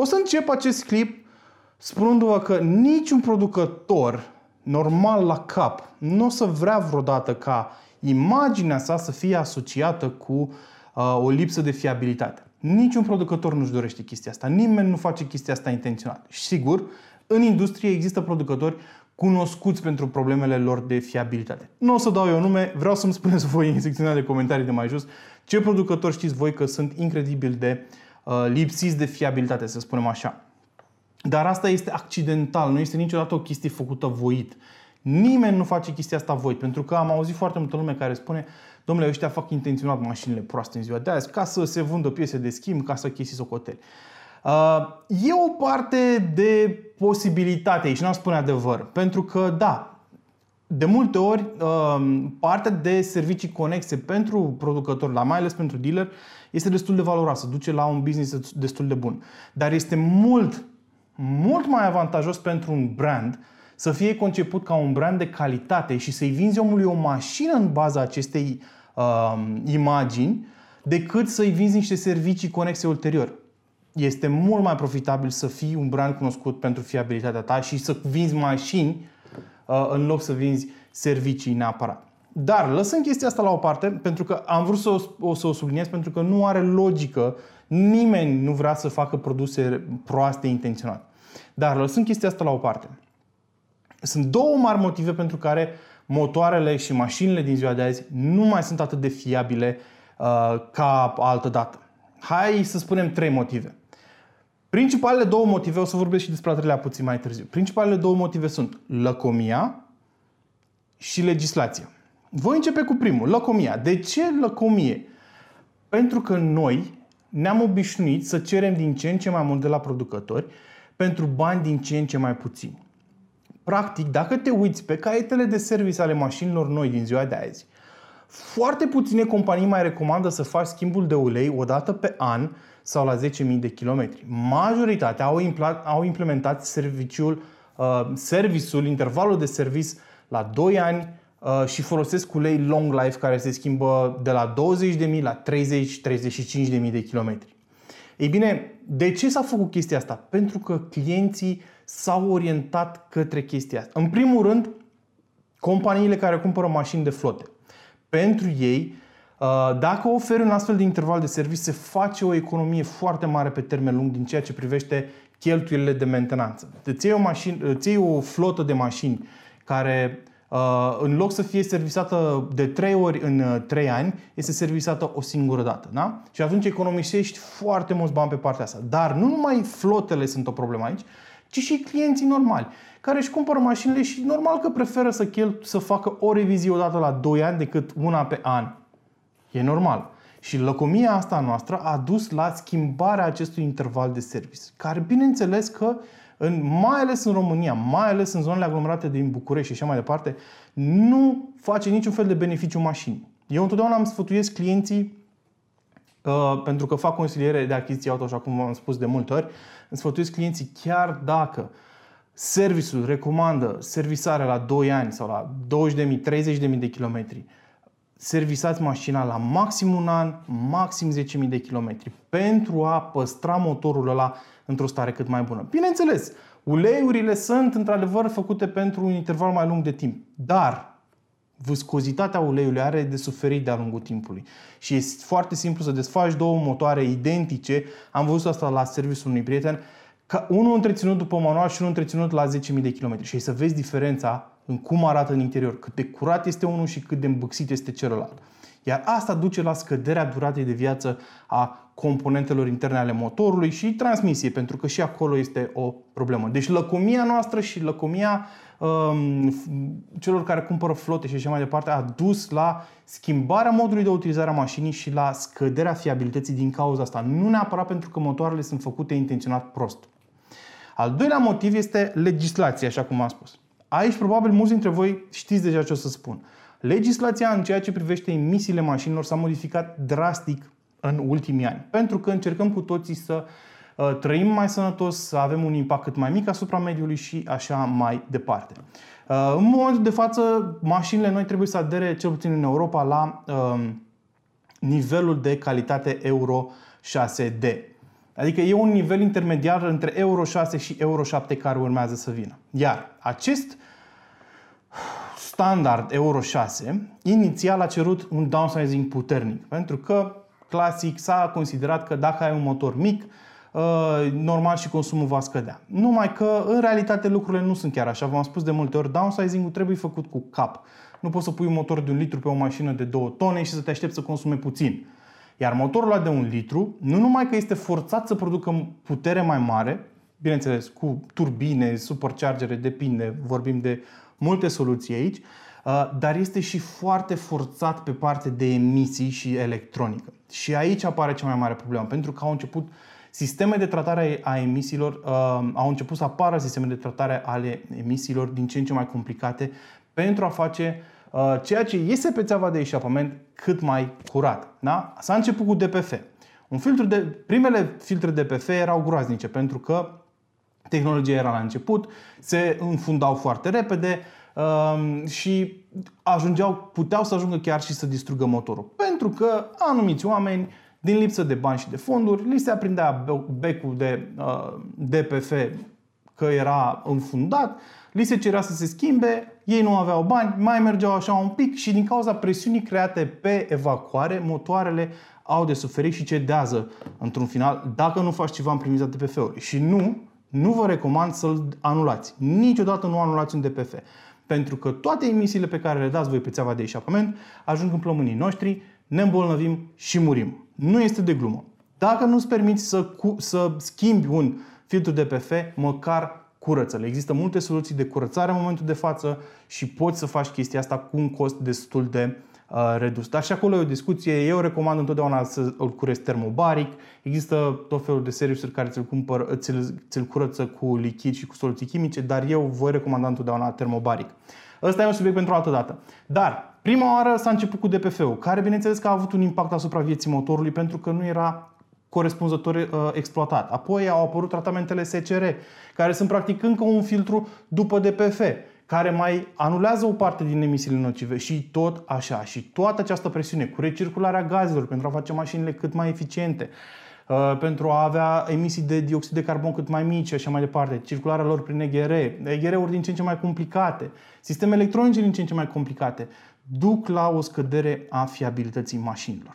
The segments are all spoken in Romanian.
O să încep acest clip spunându-vă că niciun producător normal la cap nu o să vrea vreodată ca imaginea sa să fie asociată cu uh, o lipsă de fiabilitate. Niciun producător nu-și dorește chestia asta. Nimeni nu face chestia asta intenționat. Și sigur, în industrie există producători cunoscuți pentru problemele lor de fiabilitate. Nu o să dau eu nume, vreau să-mi spuneți voi în secțiunea de comentarii de mai jos ce producători știți voi că sunt incredibil de uh, lipsiți de fiabilitate, să spunem așa. Dar asta este accidental, nu este niciodată o chestie făcută voit. Nimeni nu face chestia asta voit, pentru că am auzit foarte multă lume care spune domnule, ăștia fac intenționat mașinile proaste în ziua de azi, ca să se vândă piese de schimb, ca să chestii socoteli. Uh, e o parte de posibilitate și nu am spune adevăr, pentru că da, de multe ori uh, partea de servicii conexe pentru producători, la mai ales pentru dealer, este destul de valoroasă, duce la un business destul de bun. Dar este mult, mult mai avantajos pentru un brand să fie conceput ca un brand de calitate și să-i vinzi omului o mașină în baza acestei uh, imagini decât să-i vinzi niște servicii conexe ulterior este mult mai profitabil să fii un brand cunoscut pentru fiabilitatea ta și să vinzi mașini uh, în loc să vinzi servicii neapărat. Dar lăsând chestia asta la o parte, pentru că am vrut să o, o, să o subliniez, pentru că nu are logică, nimeni nu vrea să facă produse proaste intenționat. Dar lăsând chestia asta la o parte, sunt două mari motive pentru care motoarele și mașinile din ziua de azi nu mai sunt atât de fiabile uh, ca altă dată. Hai să spunem trei motive. Principalele două motive, o să vorbesc și despre al treilea puțin mai târziu. Principalele două motive sunt lăcomia și legislația. Voi începe cu primul, lăcomia. De ce lăcomie? Pentru că noi ne-am obișnuit să cerem din ce în ce mai mult de la producători pentru bani din ce în ce mai puțini. Practic, dacă te uiți pe caietele de service ale mașinilor noi din ziua de azi, foarte puține companii mai recomandă să faci schimbul de ulei o dată pe an sau la 10.000 de kilometri. Majoritatea au, au implementat serviciul, uh, serviciul, intervalul de service la 2 ani uh, și folosesc ulei long life care se schimbă de la 20.000 la 30-35.000 de kilometri. Ei bine, de ce s-a făcut chestia asta? Pentru că clienții s-au orientat către chestia asta. În primul rând, companiile care cumpără mașini de flote. Pentru ei, Uh, dacă oferi un astfel de interval de serviciu, se face o economie foarte mare pe termen lung din ceea ce privește cheltuielile de mentenanță. Îți iei o, mașin, îți iei o flotă de mașini care uh, în loc să fie servisată de 3 ori în 3 uh, ani, este servisată o singură dată. Da? Și atunci economisești foarte mulți bani pe partea asta. Dar nu numai flotele sunt o problemă aici, ci și clienții normali care își cumpără mașinile și normal că preferă să, chel- să facă o revizie odată la 2 ani decât una pe an. E normal. Și lăcomia asta noastră a dus la schimbarea acestui interval de service, care bineînțeles că în, mai ales în România, mai ales în zonele aglomerate din București și așa mai departe, nu face niciun fel de beneficiu mașinii. Eu întotdeauna am sfătuiesc clienții uh, pentru că fac consiliere de achiziție auto, așa cum am spus de multe ori, îmi sfătuiesc clienții chiar dacă serviciul recomandă servisarea la 2 ani sau la 20.000, 30.000 de kilometri, servisați mașina la maxim un an, maxim 10.000 de kilometri pentru a păstra motorul ăla într-o stare cât mai bună. Bineînțeles, uleiurile sunt într-adevăr făcute pentru un interval mai lung de timp, dar viscozitatea uleiului are de suferit de-a lungul timpului. Și este foarte simplu să desfaci două motoare identice. Am văzut asta la serviciul unui prieten, ca unul întreținut după manual și unul întreținut la 10.000 de km. Și să vezi diferența în cum arată în interior, cât de curat este unul și cât de îmbâxit este celălalt. Iar asta duce la scăderea duratei de viață a componentelor interne ale motorului și transmisie, pentru că și acolo este o problemă. Deci lăcomia noastră și lăcomia um, celor care cumpără flote și așa mai departe a dus la schimbarea modului de utilizare a mașinii și la scăderea fiabilității din cauza asta. Nu neapărat pentru că motoarele sunt făcute intenționat prost. Al doilea motiv este legislația, așa cum am spus. Aici probabil mulți dintre voi știți deja ce o să spun. Legislația în ceea ce privește emisiile mașinilor s-a modificat drastic în ultimii ani. Pentru că încercăm cu toții să uh, trăim mai sănătos, să avem un impact cât mai mic asupra mediului și așa mai departe. Uh, în momentul de față, mașinile noi trebuie să adere, cel puțin în Europa, la um, nivelul de calitate Euro 6D. Adică e un nivel intermediar între Euro 6 și Euro 7 care urmează să vină. Iar acest standard Euro 6 inițial a cerut un downsizing puternic, pentru că clasic s-a considerat că dacă ai un motor mic, uh, normal și consumul va scădea. Numai că în realitate lucrurile nu sunt chiar așa. V-am spus de multe ori, downsizing-ul trebuie făcut cu cap. Nu poți să pui un motor de un litru pe o mașină de 2 tone și să te aștepți să consume puțin. Iar motorul ăla de un litru, nu numai că este forțat să producă putere mai mare, bineînțeles, cu turbine, superchargere, depinde, vorbim de multe soluții aici, uh, dar este și foarte forțat pe partea de emisii și electronică. Și aici apare cea mai mare problemă, pentru că au început sisteme de tratare a emisiilor, uh, au început să apară sisteme de tratare ale emisiilor din ce în ce mai complicate pentru a face uh, ceea ce iese pe țeava de eșapament cât mai curat. Da? S-a început cu DPF. Un filtru de, primele filtre DPF erau groaznice pentru că tehnologia era la început, se înfundau foarte repede uh, și ajungeau, puteau să ajungă chiar și să distrugă motorul. Pentru că anumiți oameni, din lipsă de bani și de fonduri, li se aprindea becul de uh, DPF că era înfundat, li se cerea să se schimbe, ei nu aveau bani, mai mergeau așa un pic și din cauza presiunii create pe evacuare, motoarele au de suferit și cedează într-un final dacă nu faci ceva în primița DPF-ului. Și nu, nu vă recomand să-l anulați. Niciodată nu anulați un DPF. Pentru că toate emisiile pe care le dați voi pe țeava de eșapament ajung în plămânii noștri, ne îmbolnăvim și murim. Nu este de glumă. Dacă nu-ți permiți să, cu, să schimbi un filtru DPF, măcar curăță-le. Există multe soluții de curățare în momentul de față și poți să faci chestia asta cu un cost destul de uh, redus. Dar și acolo e o discuție. Eu recomand întotdeauna să îl curezi termobaric. Există tot felul de serviciuri care ți-l, cumpăr, ți-l, ți-l curăță cu lichid și cu soluții chimice, dar eu voi recomanda întotdeauna termobaric. Ăsta e un subiect pentru o altă dată. Dar prima oară s-a început cu DPF-ul, care bineînțeles că a avut un impact asupra vieții motorului pentru că nu era corespunzător uh, exploatat. Apoi au apărut tratamentele SCR, care sunt practic încă un filtru după DPF, care mai anulează o parte din emisiile nocive și tot așa. Și toată această presiune cu recircularea gazelor pentru a face mașinile cât mai eficiente, uh, pentru a avea emisii de dioxid de carbon cât mai mici și așa mai departe, circularea lor prin EGR, EGR-uri din ce în ce mai complicate, sisteme electronice din ce în ce mai complicate, duc la o scădere a fiabilității mașinilor.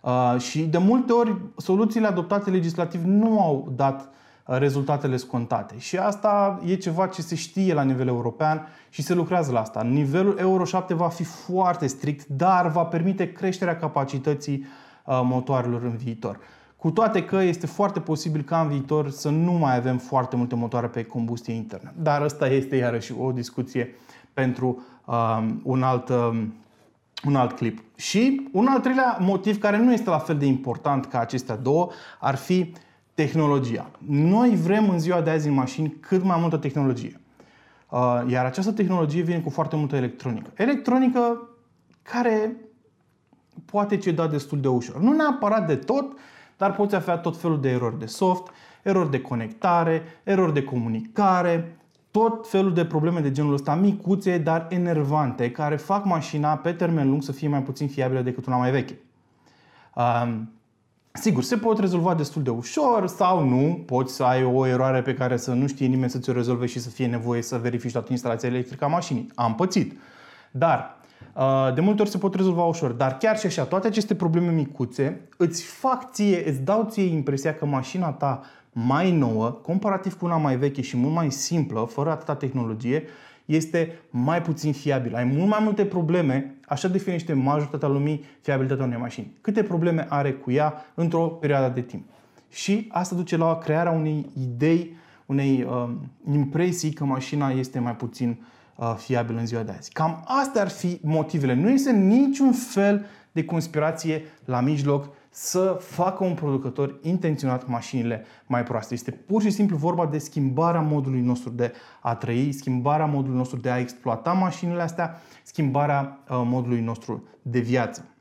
Uh, și de multe ori soluțiile adoptate legislativ nu au dat uh, rezultatele scontate. Și asta e ceva ce se știe la nivel european și se lucrează la asta. Nivelul Euro 7 va fi foarte strict, dar va permite creșterea capacității uh, motoarelor în viitor. Cu toate că este foarte posibil ca în viitor să nu mai avem foarte multe motoare pe combustie internă. Dar asta este iarăși o discuție pentru um, un alt um, un alt clip. Și un al treilea motiv care nu este la fel de important ca acestea două ar fi tehnologia. Noi vrem în ziua de azi în mașini cât mai multă tehnologie. Uh, iar această tehnologie vine cu foarte multă electronică. Electronică care poate ceda destul de ușor. Nu neapărat de tot, dar poți avea tot felul de erori de soft, erori de conectare, erori de comunicare, tot felul de probleme de genul ăsta, micuțe, dar enervante, care fac mașina pe termen lung să fie mai puțin fiabilă decât una mai veche. Um, sigur, se pot rezolva destul de ușor sau nu. Poți să ai o eroare pe care să nu știe nimeni să ți-o rezolve și să fie nevoie să verifici toată instalația electrică a mașinii. Am pățit. Dar, de multe ori se pot rezolva ușor. Dar chiar și așa, toate aceste probleme micuțe îți fac ție, îți dau ție impresia că mașina ta mai nouă, comparativ cu una mai veche și mult mai simplă, fără atâta tehnologie, este mai puțin fiabilă. Ai mult mai multe probleme, așa definește majoritatea lumii fiabilitatea unei mașini. Câte probleme are cu ea într-o perioadă de timp. Și asta duce la crearea unei idei, unei uh, impresii că mașina este mai puțin uh, fiabilă în ziua de azi. Cam astea ar fi motivele. Nu este niciun fel de conspirație la mijloc să facă un producător intenționat mașinile mai proaste. Este pur și simplu vorba de schimbarea modului nostru de a trăi, schimbarea modului nostru de a exploata mașinile astea, schimbarea uh, modului nostru de viață.